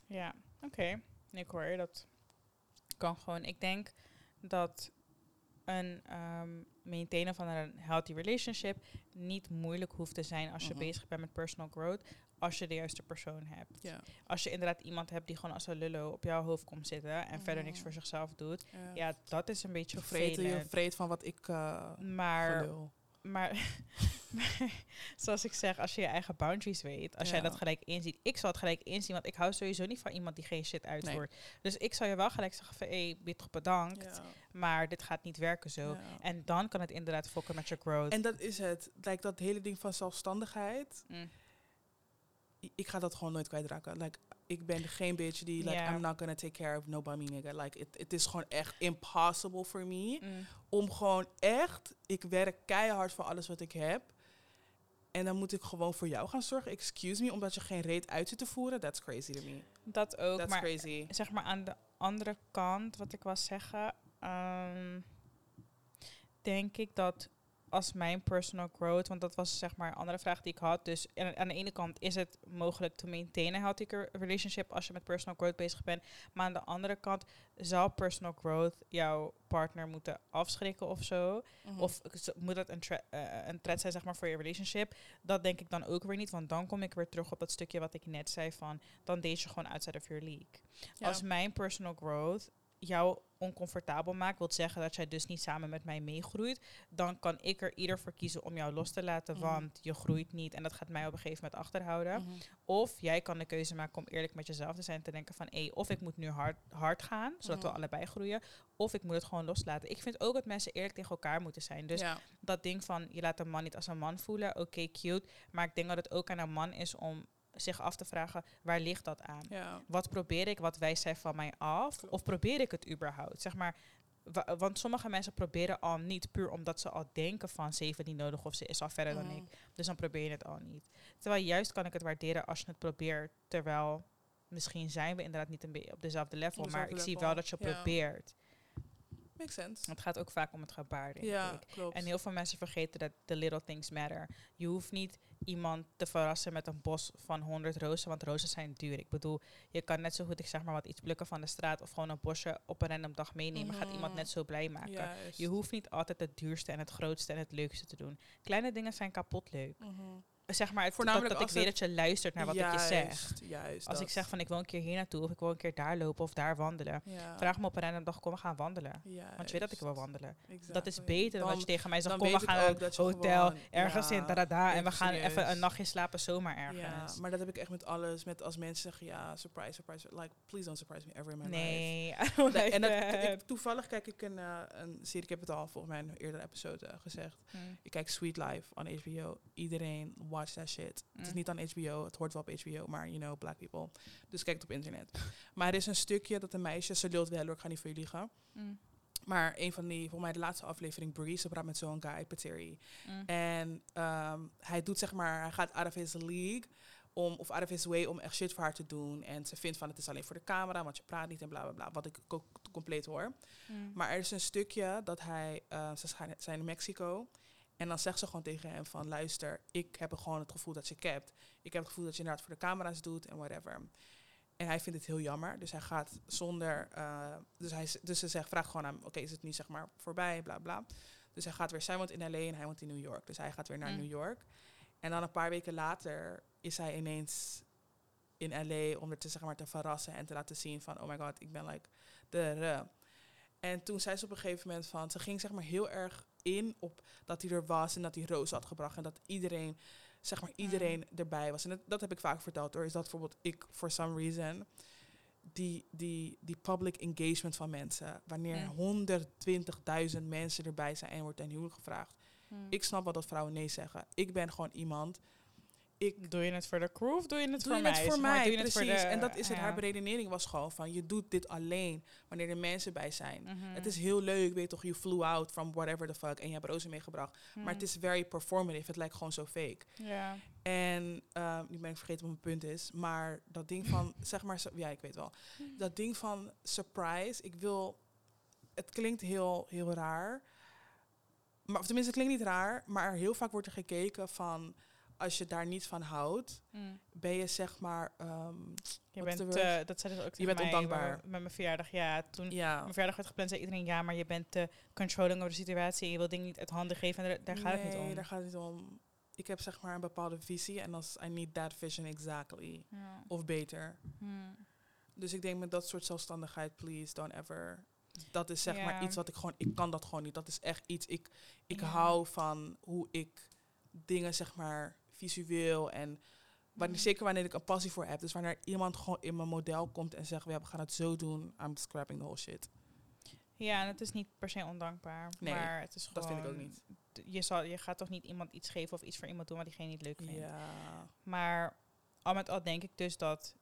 Ja, oké. Nee, Ik hoor je, dat kan gewoon. Ik denk dat een ehm maintainen van een healthy relationship niet moeilijk hoeft te zijn als je Mhm. bezig bent met personal growth, als je de juiste persoon hebt. Als je inderdaad iemand hebt die gewoon als een lullo op jouw hoofd komt zitten en verder niks Mhm. voor zichzelf doet, Ja. ja, dat is een beetje Vreet, je vreet van wat ik uh, Maar, maar, maar zoals ik zeg, als je je eigen boundaries weet, als jij dat gelijk inziet. Ik zal het gelijk inzien, want ik hou sowieso niet van iemand die geen shit uitvoert. Dus ik zal je wel gelijk zeggen van, hé, hey, bedankt, Ja. maar dit gaat niet werken zo. Ja. En dan kan het inderdaad fokken met je growth. En dat is het. Like, dat hele ding van zelfstandigheid. Mm. Ik ga dat gewoon nooit kwijtraken. Like, ik ben geen bitch die, like. I'm not gonna take care of nobody, nigga. Like, it, it is gewoon echt impossible for me. Mm. Om gewoon echt, ik werk keihard voor alles wat ik heb. En dan moet ik gewoon voor jou gaan zorgen. Excuse me, omdat je geen reet uit zit te voeren. That's crazy to me. Dat ook, That's maar crazy. zeg maar aan de andere kant, wat ik wil zeggen, ehm, denk ik dat als mijn personal growth, want dat was zeg maar een andere vraag die ik had. Dus aan, de ene kant is het mogelijk te maintainen een healthy relationship als je met personal growth bezig bent. Maar aan de andere kant zou personal growth jouw partner moeten afschrikken of zo. Mhm. Of moet dat een, thre- eh, een threat zijn zeg maar, voor je relationship? Dat denk ik dan ook weer niet. Want dan kom ik weer terug op dat stukje wat ik net zei van... dan deed je gewoon outside of your league. Ja. Als mijn personal growth jou oncomfortabel maakt... wil zeggen dat jij dus niet samen met mij meegroeit... dan kan ik er ieder voor kiezen om jou los te laten... Mhm. want je groeit niet en dat gaat mij op een gegeven moment achterhouden. Mhm. Of jij kan de keuze maken om eerlijk met jezelf te zijn... te denken van... Hey, of ik moet nu hard, hard gaan, zodat we Mhm. allebei groeien... of ik moet het gewoon loslaten. Ik vind ook dat mensen eerlijk tegen elkaar moeten zijn. Dus ja. dat ding van je laat een man niet als een man voelen, oké, cute. Maar ik denk dat het ook aan een man is om zich af te vragen, waar ligt dat aan? ja. Wat probeer ik, wat wijst zij van mij af? Of probeer ik het überhaupt? Zeg maar, wa- want sommige mensen proberen al niet, puur omdat ze al denken van ze heeft het niet nodig of ze is al verder dan Mhm. ik. Dus dan probeer je het al niet. Terwijl juist kan ik het waarderen als je het probeert, terwijl misschien zijn we inderdaad niet een op dezelfde level, Op maar ik zie wel dat je ja. probeert. Makes sense. Het gaat ook vaak om het gebaar, denk Ja, ik. klopt. En heel veel mensen vergeten dat the little things matter. Je hoeft niet iemand te verrassen met een bos van 100 rozen, want rozen zijn duur. Ik bedoel, je kan net zo goed, ik zeg maar wat, iets plukken van de straat of gewoon een bosje op een random dag meenemen. Gaat iemand Mhm. net zo blij maken. Juist. Je hoeft niet altijd het duurste en het grootste en het leukste te doen. Kleine dingen zijn kapot leuk. Mhm. Zeg maar, het, Voornamelijk dat ik als weet het- dat je luistert naar wat ik je zeg. Juist. Als ik zeg van ik wil een keer hier naartoe of ik wil een keer daar lopen of daar wandelen. Ja. Vraag me op een random dag, kom we gaan wandelen. Want je weet dat ik wil wandelen. Dat is beter dan, dat je tegen mij zegt, kom we gaan naar een je hotel, gewoon- ergens ja, in dadada, en we gaan even een nachtje slapen zomaar ergens. Ja, maar dat heb ik echt met alles. Met als mensen zeggen, ja, surprise, surprise. Like, please don't surprise me ever in my life. nee, don't Nee, like en dat, that. ik, toevallig kijk ik een, eh, een serie, ik heb het al volgens mij in een eerdere episode eh, gezegd. Mm, Ik kijk Sweet Life on HBO. Iedereen watch that shit. Het is Mm. niet aan HBO, het hoort wel op HBO, maar you know, black people. Dus kijk het op internet. Maar er is een stukje dat een meisje, ze lult wel hoor, ik ga niet voor je liegen. mm, Maar een van die, volgens mij de laatste aflevering, Bree, ze praat met zo'n guy, Pateri. mm. En ehm, hij doet zeg maar, hij gaat out of his league. Om, of out of his way om echt shit voor haar te doen. En ze vindt van het is alleen voor de camera, want je praat niet en bla bla bla. Wat ik ook compleet hoor. Mm. Maar er is een stukje dat hij, eh, ze zijn in Mexico. En dan zegt ze gewoon tegen hem van luister, ik heb gewoon het gevoel dat je capt. Ik heb het gevoel dat je inderdaad voor de camera's doet en whatever. En hij vindt het heel jammer. Dus hij gaat zonder. eh, dus, hij, dus ze zegt, vraagt gewoon aan hem: Oké, is het nu zeg maar voorbij? Bla bla. Dus hij gaat weer. Zij woont in LA en hij woont in New York. Dus hij gaat weer naar Mm. New York. En dan een paar weken later is hij ineens in LA om er te, zeg maar, te verrassen en te laten zien van, oh my god, ik ben like de. de. En toen zei ze op een gegeven moment van, ze ging zeg maar heel erg in op dat hij er was en dat hij roos had gebracht en dat iedereen, zeg maar, iedereen erbij was. En dat, dat heb ik vaak verteld hoor, is dat bijvoorbeeld ik, for some reason, die, die, die public engagement van mensen, wanneer Mm. 120.000 mensen erbij zijn en wordt ten huwelijk gevraagd. Hmm. Ik snap wel dat vrouwen nee zeggen. Ik ben gewoon iemand. Ik Doe je het voor de crew of doe je het doe voor je mij? het voor mij, doe je het precies. voor de- en dat is het. ja. Haar beredenering was gewoon van, je doet dit alleen wanneer er mensen bij zijn. Mhm. Het is heel leuk, weet je toch, je flew out from whatever the fuck en je hebt rozen meegebracht. Maar het is very performative, het lijkt gewoon zo fake. En ehm, nu ben ik vergeten wat mijn punt is, maar dat ding van, zeg maar, ja, ik weet wel. Dat ding van surprise, ik wil, het klinkt heel, heel raar. Maar, of tenminste, het klinkt niet raar, maar heel vaak wordt er gekeken van, als je daar niet van houdt, Mm. ben je zeg maar, ehm, Je bent, eh, dat zei dus ook Je bent mij ondankbaar. Met, met mijn verjaardag, ja. Toen ja. mijn verjaardag werd gepland, zei iedereen ja, maar je bent te controlling over de situatie. Je wil dingen niet uit handen geven. En daar, daar gaat het nee, niet om. daar gaat het niet om. Ik heb zeg maar een bepaalde visie en als I need that vision exactly. Ja. Of beter. Hmm. Dus ik denk met dat soort zelfstandigheid, please, don't ever. Dat is zeg Ja. maar iets wat ik gewoon, ik kan dat gewoon niet. Dat is echt iets, ik, ik Ja. hou van hoe ik dingen zeg maar visueel en wanneer, Mhm. zeker wanneer ik een passie voor heb. Dus wanneer iemand gewoon in mijn model komt en zegt, ja, we gaan het zo doen, I'm scrapping the whole shit. Ja, en het is niet per se ondankbaar. Nee, maar het is gewoon... Dat vind ik ook niet. Je, zal, je gaat toch niet iemand iets geven of iets voor iemand doen wat diegene niet leuk vindt. Ja, Maar al met al denk ik dus dat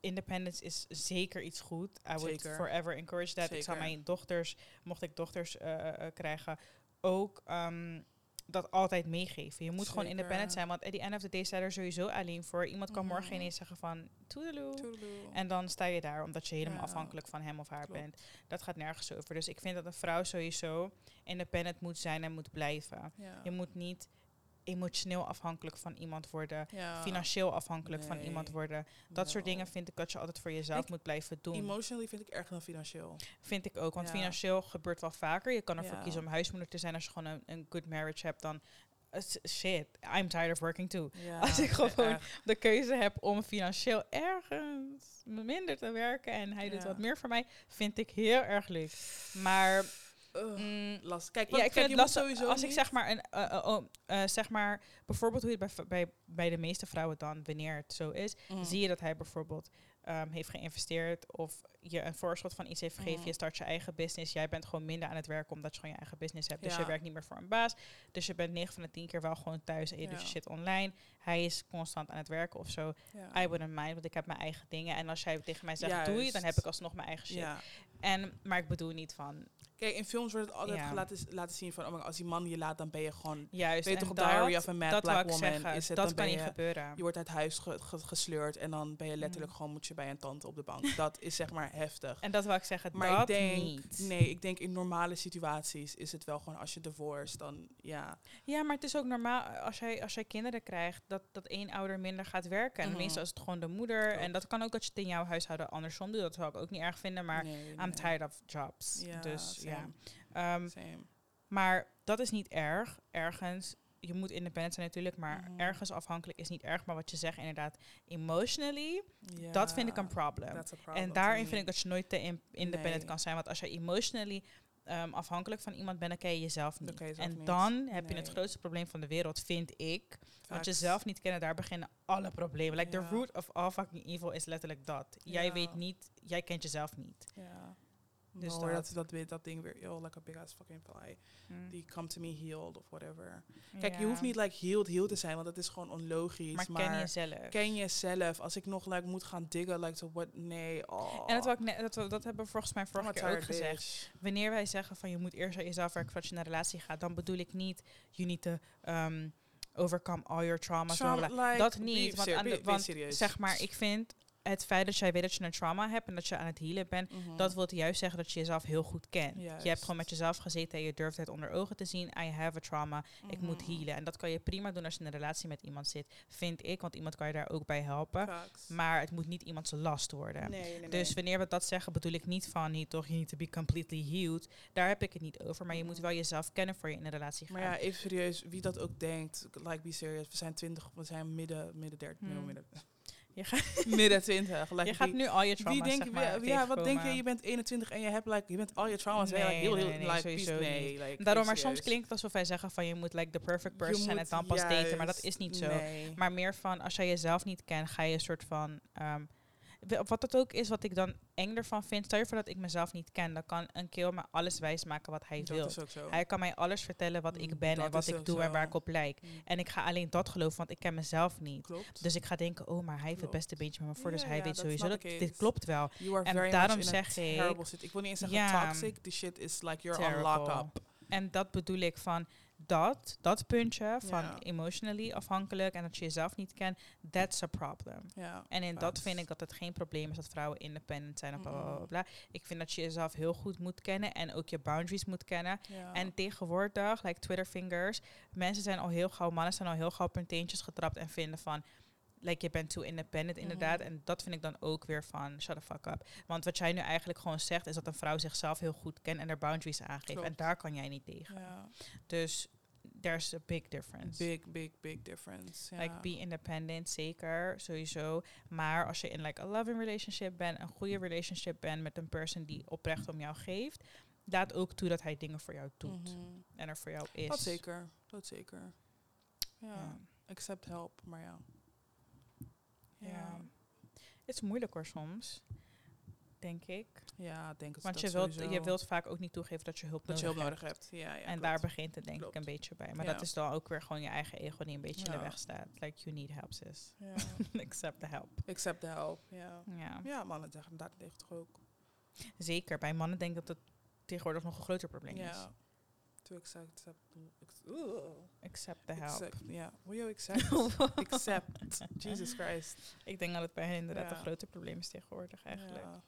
independence is zeker iets goed. I would Zeker. forever encourage that. Ik zou mijn dochters, mocht ik dochters eh, eh, krijgen, ook ehm, dat altijd meegeven. Je moet gewoon independent zijn, want at the end of the day sta je er sowieso alleen voor. Iemand kan morgen Mhm. ineens zeggen van, toedeloe. Toedeloe. En dan sta je daar omdat je helemaal Ja. afhankelijk van hem of haar Klopt. bent. Dat gaat nergens over. Dus ik vind dat een vrouw sowieso independent moet zijn en moet blijven. ja. Je moet niet emotioneel afhankelijk van iemand worden Ja. financieel afhankelijk van iemand worden. Dat soort dingen vind ik dat je altijd voor jezelf Ik- moet blijven doen. Emotionally vind ik erger dan financieel. vind ik ook. Want Ja. financieel gebeurt wel vaker. Je kan ervoor Ja. kiezen om huismoeder te zijn als je gewoon een, een good marriage hebt. Dan eh, shit, I'm tired of working too. Ja, Als ik gewoon echt. De keuze heb om financieel ergens minder te werken en hij doet wat meer voor mij, vind ik heel erg leuk. Maar Mm, last. Kijk, ja, ik vind je het lastig. sowieso Als ik zeg maar, een, eh, eh, oh, eh, zeg maar, bijvoorbeeld hoe je het bij, bij, bij de meeste vrouwen dan, wanneer het zo is, Mm. zie je dat hij bijvoorbeeld ehm, heeft geïnvesteerd of je een voorschot van iets heeft gegeven. Mhm. Je start je eigen business. Jij bent gewoon minder aan het werken omdat je gewoon je eigen business hebt. Dus Ja. je werkt niet meer voor een baas. Dus je bent 9 van de 10 keer wel gewoon thuis en je doet je shit online. Hij is constant aan het werken of zo. I wouldn't mind, want ik heb mijn eigen dingen. En als jij tegen mij zegt doei, dan Juist. heb ik alsnog mijn eigen shit. ja. En, maar ik bedoel niet van, Kijk, in films wordt het altijd Ja. laten, laten zien van, oh als die man je laat, dan ben je gewoon, juist, weet je en toch, dat, Diary of a Mad dat Black Woman zeggen, is het, dat kan ben niet gebeuren. je wordt uit huis ge- ge- gesleurd en dan ben je letterlijk Mm. gewoon, moet je bij een tante op de bank. Dat is zeg maar heftig. En dat wil ik zeggen, Maar dat ik denk, niet. nee, ik denk in normale situaties is het wel gewoon als je divorced, dan ja. Ja, maar het is ook normaal als jij, als jij kinderen krijgt, dat, dat één ouder minder gaat werken. En Mhm. meestal is het gewoon de moeder. En dat kan ook dat je het in jouw huishouden andersom doet. Dat zou ik ook niet erg vinden, maar nee, nee. I'm tired of jobs. Ja, dus ja. Ehm, same. maar dat is niet erg. Ergens, je moet independent zijn natuurlijk, maar Mhm. ergens afhankelijk is niet erg. Maar wat je zegt inderdaad, emotionally, dat vind ik een problem. En daarin vind ik dat je nooit te in- independent Nee. kan zijn. Want als je emotionally ehm, afhankelijk van iemand bent, dan ken je jezelf niet. ken je jezelf en niet. dan heb je het grootste probleem van de wereld, vind ik. Want Facts. jezelf niet kennen, daar beginnen alle problemen. Like the root of all fucking evil is letterlijk dat. Jij weet niet, jij kent jezelf niet. Ja. Dus dat. dat, weet dat ding weer, yo, like a big ass fucking fly. Die come to me healed of whatever. Kijk, je hoeft niet like healed, healed te zijn, want dat is gewoon onlogisch. maar Maar, ken jezelf. ken jezelf. Als ik nog like moet gaan diggen, like so what, nee, oh. En dat, dat, we- dat hebben we volgens mij vorige keer ook gezegd. bitch. Wanneer wij zeggen van je moet eerst aan jezelf werken voordat je naar een relatie gaat, dan bedoel ik niet, you need to um, overcome all your traumas. Trauma, like, dat niet. Want, be- be want zeg maar, ik vind het feit dat jij weet dat je een trauma hebt en dat je aan het healen bent, Mhm. dat wil juist zeggen dat je jezelf heel goed kent. Je hebt gewoon met jezelf gezeten en je durft het onder ogen te zien. I have a trauma, ik moet Mhm. healen. En dat kan je prima doen als je in een relatie met iemand zit, vind ik. Want iemand kan je daar ook bij helpen. Facts. Maar het moet niet iemands last worden. nee, nee, nee. Dus wanneer we dat zeggen, bedoel ik niet van niet toch, you need to be completely healed. Daar heb ik het niet over. Maar je moet Mhm. wel jezelf kennen voor je in een relatie gaat. Maar ja, even serieus, wie dat ook denkt, like be serious. We zijn twintig, we zijn midden, midden derde, Hmm. midden. Je gaat, midden 20. Like, je gaat nu al je wie trauma's, denk, wie- maar, ja, wat denk je? Je bent 21 en je hebt like, je bent al je trauma's. Nee, heel, heel, nee, like, sowieso nee, like, Daarom, maar soms klinkt het alsof wij zeggen van je moet like the perfect person zijn en dan pas daten. Maar dat is niet zo. Nee. Maar meer van, als jij jezelf niet kent, ga je een soort van... ehm, wat het ook is, wat ik dan eng ervan vind. Stel je voor dat ik mezelf niet ken. Dan kan een kerel me alles wijsmaken wat hij wil. dat is ook zo. Hij kan mij alles vertellen wat ik Mm, ben dat en wat ik doe en waar ik op lijk. Mm, En ik ga alleen dat geloven, want ik ken mezelf niet. Klopt. Dus ik ga denken, oh, maar hij heeft het beste beentje met me voor. Dus Ja, hij ja, weet dat sowieso dat dit klopt wel. En daarom zeg ik- Ik wil niet eens zeggen toxic. Die shit is like you're on Terrible. lock-up. En dat bedoel ik van dat, dat puntje van Ja. emotionally afhankelijk en dat je jezelf niet kent, that's a problem. Ja, En in dat vind ik dat het geen probleem is dat vrouwen independent zijn of bla, bla, bla, Mm-mm. bla. Ik vind dat je jezelf heel goed moet kennen en ook je boundaries moet kennen. Ja. En tegenwoordig, like Twitter fingers, mensen zijn al heel gauw, mannen zijn al heel gauw op hun teentjes getrapt en vinden van, like je bent too independent inderdaad. En dat vind ik dan ook weer van, shut the fuck up. Want wat jij nu eigenlijk gewoon zegt, is dat een vrouw zichzelf heel goed kent en haar boundaries aangeeft. En daar kan jij niet tegen. ja. Dus there's a big difference. Big, big, big difference. Like be independent, zeker, sowieso. Maar als je in like a loving relationship bent, een goede relationship bent met een person die oprecht om jou geeft, laat ook toe dat hij dingen voor jou doet Mhm. en er voor jou is. Dat zeker. Dat zeker. Ja. Accept help, maar ja. Ja. Het is moeilijk hoor soms, denk ik. Ja, ik denk het Want dat je wilt, sowieso. je wilt vaak ook niet toegeven dat je hulp dat je nodig hulp hebt. nodig hebt. Ja, ja, en klopt. daar begint het denk ik een beetje bij. Maar Ja. dat is dan ook weer gewoon je eigen ego die een beetje in de weg staat. Like, you need help, sis. Ja. Accept the help. Accept the help, ja. Ja. Ja, mannen zeggen dat tegen toch ook. Zeker. Bij mannen denk ik dat het tegenwoordig nog een groter probleem is. To accept, accept. Accept the help. accept, ja. Will you accept? accept. Jesus Christ. ik denk dat het bij hen inderdaad Ja. een groter probleem is tegenwoordig eigenlijk. Ja.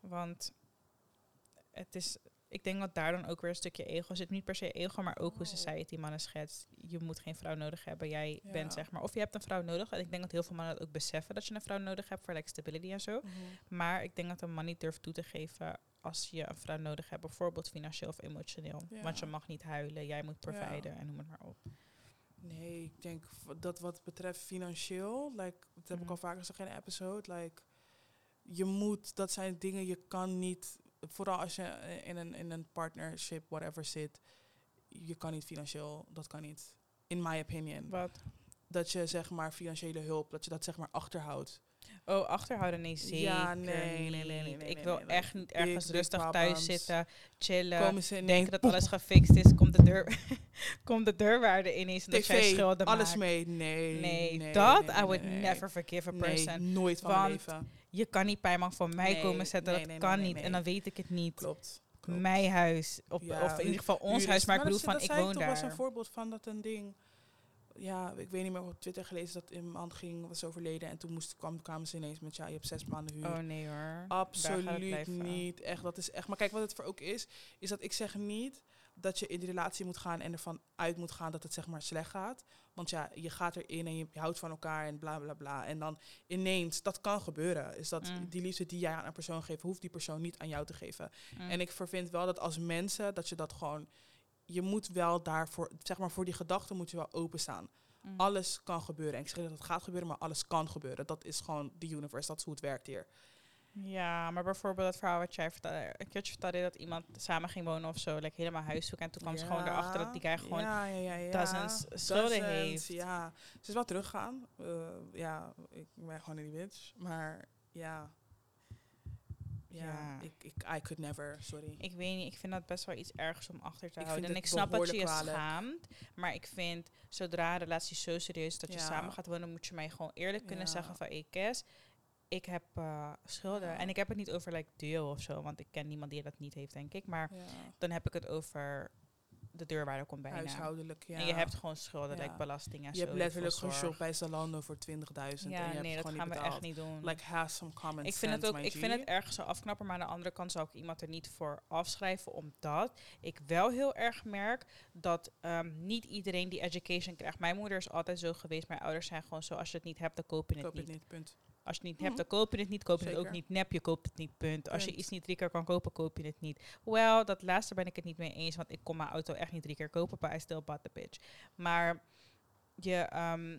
Want het is, ik denk dat daar dan ook weer een stukje ego zit. Niet per se ego, maar ook hoe Oh. society mannen schetst. Je moet geen vrouw nodig hebben. Jij Ja. bent zeg maar, of je hebt een vrouw nodig. En ik denk dat heel veel mannen dat ook beseffen dat je een vrouw nodig hebt voor like stability en zo. Mhm. Maar ik denk dat een man niet durft toe te geven als je een vrouw nodig hebt, bijvoorbeeld financieel of emotioneel. Ja. Want je mag niet huilen, jij moet Ja. providen en noem het maar op. Nee, ik denk dat wat betreft financieel, like, dat heb ik Mhm. al vaker gezegd in een episode, like, je moet, dat zijn dingen, je kan niet, vooral als je in een, in een partnership, whatever zit, je kan niet financieel, dat kan niet. In my opinion. Wat? Dat je zeg maar financiële hulp, dat je dat zeg maar achterhoudt. Oh, achterhouden? Nee, zeker Ja, nee, nee, nee, Ik wil echt niet ergens rustig thuis zitten, chillen, denken dat alles gefixt is, komt de, deur, komt de deurwaarde ineens en dat jij schulden alles mee. Nee, Nee, dat I would never forgive a Nee, person. nooit van leven. Je kan niet pijnbank voor mij komen zetten, dat kan niet. En dan weet ik het niet. Klopt. Mijn huis, of in ieder geval ons huis, maar ik bedoel dat, van, dat ik woon toch, was een daar. voorbeeld van dat een ding. Ja, ik weet niet meer op Twitter gelezen dat een man ging, was overleden. En toen moest, kwam, kwamen ze ineens met, ja, je hebt zes maanden huur. Oh nee hoor. Absoluut niet. Echt, dat is echt. Maar kijk, wat het voor ook is, is dat ik zeg niet dat je in die relatie moet gaan en ervan uit moet gaan dat het zeg maar slecht gaat. Want ja, je gaat erin en je, je houdt van elkaar en bla bla bla. En dan ineens, dat kan gebeuren. Is dat Mm. die liefde die jij aan een persoon geeft, hoeft die persoon niet aan jou te geven. Mm. En ik vervind wel dat als mensen, dat je dat gewoon, je moet wel daarvoor, zeg maar voor die gedachten moet je wel openstaan. Mm. Alles kan gebeuren. En ik zeg niet dat het gaat gebeuren, maar alles kan gebeuren. Dat is gewoon de universe, dat is hoe het werkt hier. Ja, maar bijvoorbeeld het verhaal wat jij vertelde, een keertje vertelde dat iemand samen ging wonen of zo, like helemaal huiszoek. En toen kwam ze gewoon erachter dat die guy gewoon ja, ja, ja, ja. dozens schulden heeft. Ja, ze is wel teruggegaan. Eh, ja, ik ben gewoon in die bitch. Maar ja, ja. Ik, ik, I could never, sorry. Ik weet niet, ik vind dat best wel iets ergs om achter te Ik houden. En ik snap dat je je kwalijk. schaamt. Maar ik vind, zodra een relatie zo serieus is dat je samen gaat wonen, moet je mij gewoon eerlijk kunnen zeggen van, ik Kes, ik heb eh, schulden. Ja. En ik heb het niet over like deel of zo, want ik ken niemand die dat niet heeft, denk ik. Maar ja. dan heb ik het over de deurwaarder komt bijna. Huishoudelijk, ja. En je hebt gewoon schulden, Ja. like belasting en je hebt letterlijk geshopt bij Zalando voor 20.000 en je Ja, hebt nee, dat gewoon gaan we echt niet doen. Like, have some common ik vind het ook, ik G. vind het ergens zo afknappen, maar aan de andere kant zou ik iemand er niet voor afschrijven, omdat ik wel heel erg merk dat ehm, niet iedereen die education krijgt. Mijn moeder is altijd zo geweest, mijn ouders zijn gewoon zo, als je het niet hebt, dan koop je het Koop niet. het niet, punt. Als je het niet Mhm. hebt, dan koop je het niet, koop je het ook niet. Nep, je koopt het niet, punt. Als je iets niet drie keer kan kopen, koop je het niet. Wel, dat laatste ben ik het niet mee eens, want ik kon mijn auto echt niet drie keer kopen, but I still bought the bitch. Maar je, ehm,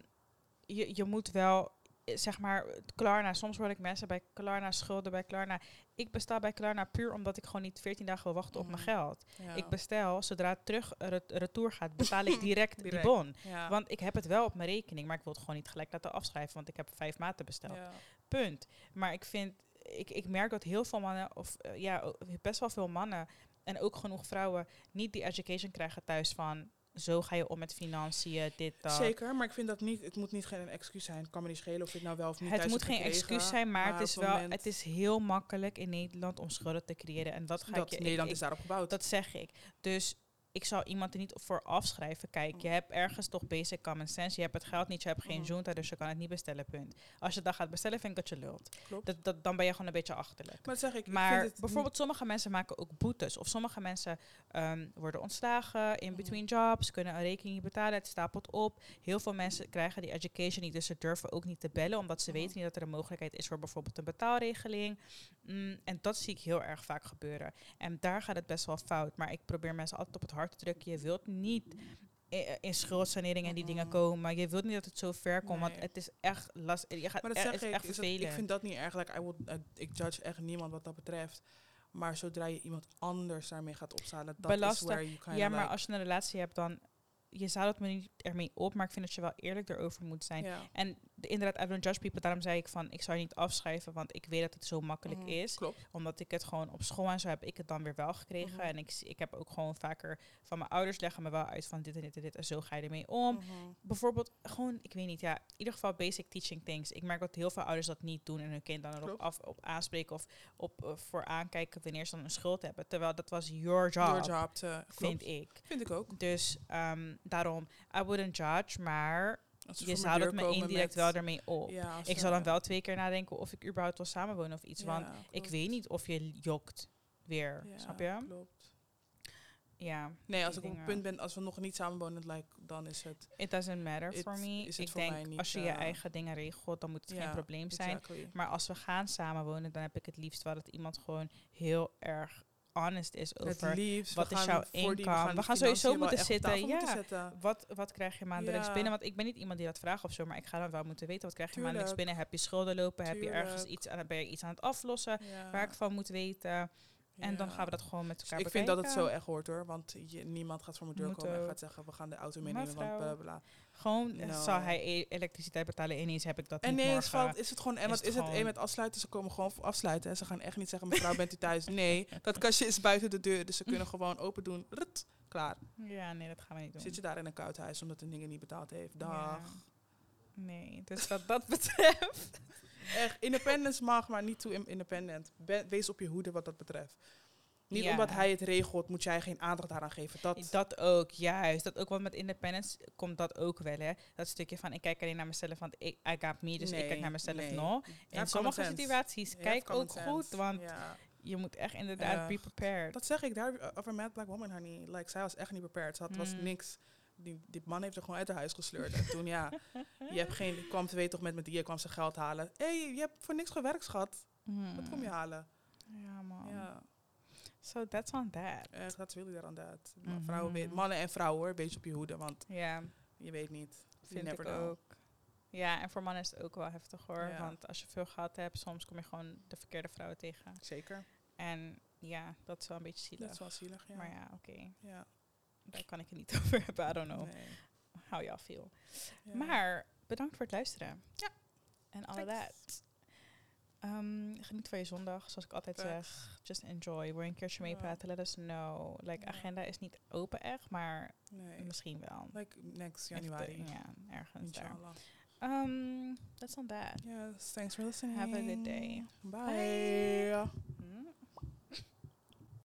je, je moet wel eh, zeg maar, Klarna, soms word ik mensen bij Klarna schulden bij Klarna. Ik besta bij Klarna puur omdat ik gewoon niet 14 dagen wil wachten op mijn Mhm. geld. Ja. Ik bestel, zodra het terug re- retour gaat, betaal ik direct, die Direct. bon. ja. Want ik heb het wel op mijn rekening, maar ik wil het gewoon niet gelijk laten afschrijven, want ik heb vijf maten besteld. ja. Punt. Maar ik vind, ik, ik merk dat heel veel mannen, of eh, ja, best wel veel mannen en ook genoeg vrouwen, niet die education krijgen thuis van zo ga je om met financiën, dit, dat. Zeker, maar ik vind dat niet, het moet niet geen excuus zijn. Het kan me niet schelen of het nou wel of niet Het moet geen gekregen, excuus zijn, maar, het is wel, moment- het is heel makkelijk in Nederland om schulden te creëren. En dat ga dat ik je. Nederland ik- is daarop gebouwd. Dat zeg ik. Dus ik zal iemand er niet voor afschrijven. Kijk, je hebt ergens toch basic common sense. Je hebt het geld niet, je hebt geen Mhm. junta, dus je kan het niet bestellen, punt. Als je dat gaat bestellen, vind ik dat je lult. Dat, dat, dan ben je gewoon een beetje achterlijk. maar zeg ik, Maar bijvoorbeeld sommige mensen maken ook boetes. Of sommige mensen ehm, worden ontslagen in Mhm. between jobs, kunnen een rekening niet betalen, het stapelt op. Heel veel mensen krijgen die education niet, dus ze durven ook niet te bellen, omdat ze Mhm. weten niet dat er een mogelijkheid is voor bijvoorbeeld een betaalregeling. Mm, en dat zie ik heel erg vaak gebeuren. En daar gaat het best wel fout. Maar ik probeer mensen altijd op het hart drukken. Je wilt niet in schuldsanering en die dingen komen. Je wilt niet dat het zo ver komt, want het is echt lastig. Je gaat Maar dat zeg het is ik, echt dat- vervelend. ik vind dat niet erg. Like, I would, uh, ik judge echt niemand wat dat betreft. Maar zodra je iemand anders daarmee gaat opzalen, dat Belasten. is where you kind Ja, maar like, als je een relatie hebt, dan... Je zou dat me niet ermee op, maar ik vind dat je wel eerlijk erover moet zijn. ja. En inderdaad, I don't judge people. Daarom zei ik van, ik zou je niet afschrijven, want ik weet dat het zo makkelijk Mhm, is. Klopt. Omdat ik het gewoon op school en zo heb ik het dan weer wel gekregen. Mhm. En ik, ik heb ook gewoon vaker van mijn ouders leggen me wel uit van dit en dit en dit. En zo ga je ermee om. Mhm. Bijvoorbeeld, gewoon, ik weet niet, ja, in ieder geval basic teaching things. Ik merk dat heel veel ouders dat niet doen en hun kind dan erop Klopt. af, op aanspreken of op eh, voor aankijken wanneer ze dan een schuld hebben. Terwijl dat was your job, Your job te, vind ik. Vind ik ook. Dus ehm, daarom, I wouldn't judge, maar je zou deur me indirect met- wel ermee op. Ja, Ik zal dan wel twee keer nadenken of ik überhaupt wil samenwonen of iets. Ja, want ik weet niet of je jokt weer. Ja, snap je? Klopt. Ja. Nee, als ik op het punt ben, als we nog niet samenwonen, like, dan is het... It doesn't matter It- for me. is het Ik voor mij denk, niet, als je je eigen dingen regelt, dan moet het geen probleem zijn. Exactly. Maar als we gaan samenwonen, dan heb ik het liefst wel dat iemand gewoon heel erg honest is over liefst, wat is jouw income? We gaan sowieso moeten zitten, moeten ja. zetten. wat, wat krijg je maandelijks Ja. binnen. Want ik ben niet iemand die dat vraagt of zo, maar ik ga dan wel moeten weten wat krijg je maandelijks binnen. Heb je schulden lopen? Heb je ergens iets aan, ben je iets aan het aflossen Ja. waar ik van moet weten? En dan gaan we dat gewoon met Dus elkaar ik vind dat het zo bekijken. echt hoort hoor. Want je, niemand gaat voor mijn deur Moet komen en gaat zeggen, we gaan de auto meenemen, want bla bla. Gewoon, No. zal hij e- elektriciteit betalen? Ineens heb ik dat En niet valt, is het gewoon, en wat is het één met afsluiten? Ze komen gewoon voor afsluiten. En ze gaan echt niet zeggen, mevrouw, bent u thuis? Nee, dat kastje is buiten de deur. Dus ze kunnen gewoon open doen. Rut, klaar. Ja, nee, dat gaan we niet doen. Zit je daar in een koud huis omdat de dingen niet betaald heeft? Dag. Ja. Nee, dus wat dat betreft. Echt, independence mag, maar niet im- independent. Wees op je hoede wat dat betreft. Niet Ja. omdat hij het regelt, moet jij geen aandacht daaraan geven. Dat, Dat ook, juist. Dat ook, want met independence komt dat ook wel, hè. Dat stukje van, ik kijk alleen naar mezelf, want ik, I got me, dus ik kijk naar mezelf nee. no. In sommige situaties, kijk ook sense. goed, want je moet echt inderdaad be prepared. Dat zeg ik daar over Mad Black Woman, honey. Like, zij was echt niet prepared. Ze had, was Mm. niks. Die, die man heeft er gewoon uit haar huis gesleurd. En toen, ja, je hebt geen, ik kwam te weten toch met met die, je kwam zijn geld halen. Hé, hey, je hebt voor niks gewerkt, schat. Wat kom je halen? Ja, man. Ja, So that's on that. echt, dat je daar aan dat. Mhm. Vrouwen, weet- mannen en vrouwen hoor, wees op je hoede, want je weet niet. You vind never ik know. ook. Ja, en voor mannen is het ook wel heftig hoor. Want als je veel geld hebt, soms kom je gewoon de verkeerde vrouwen tegen. Zeker. En ja, dat is wel een beetje zielig. Dat is wel zielig, ja. Maar ja, oké. ja. Daar kan ik het niet over hebben. I don't know Nee. how y'all feel. Ja. Maar bedankt voor het luisteren. Ja. En all Thanks. that. Ehm, geniet van je zondag, zoals ik altijd zeg. Just enjoy. Wil je een keertje Ja. meepraten? Let us know. Like, agenda is niet open echt, maar Nee. misschien wel. Like next januari. ja, ergens daar. Um, that's on that. Yes, thanks for listening. Have a good day. Bye.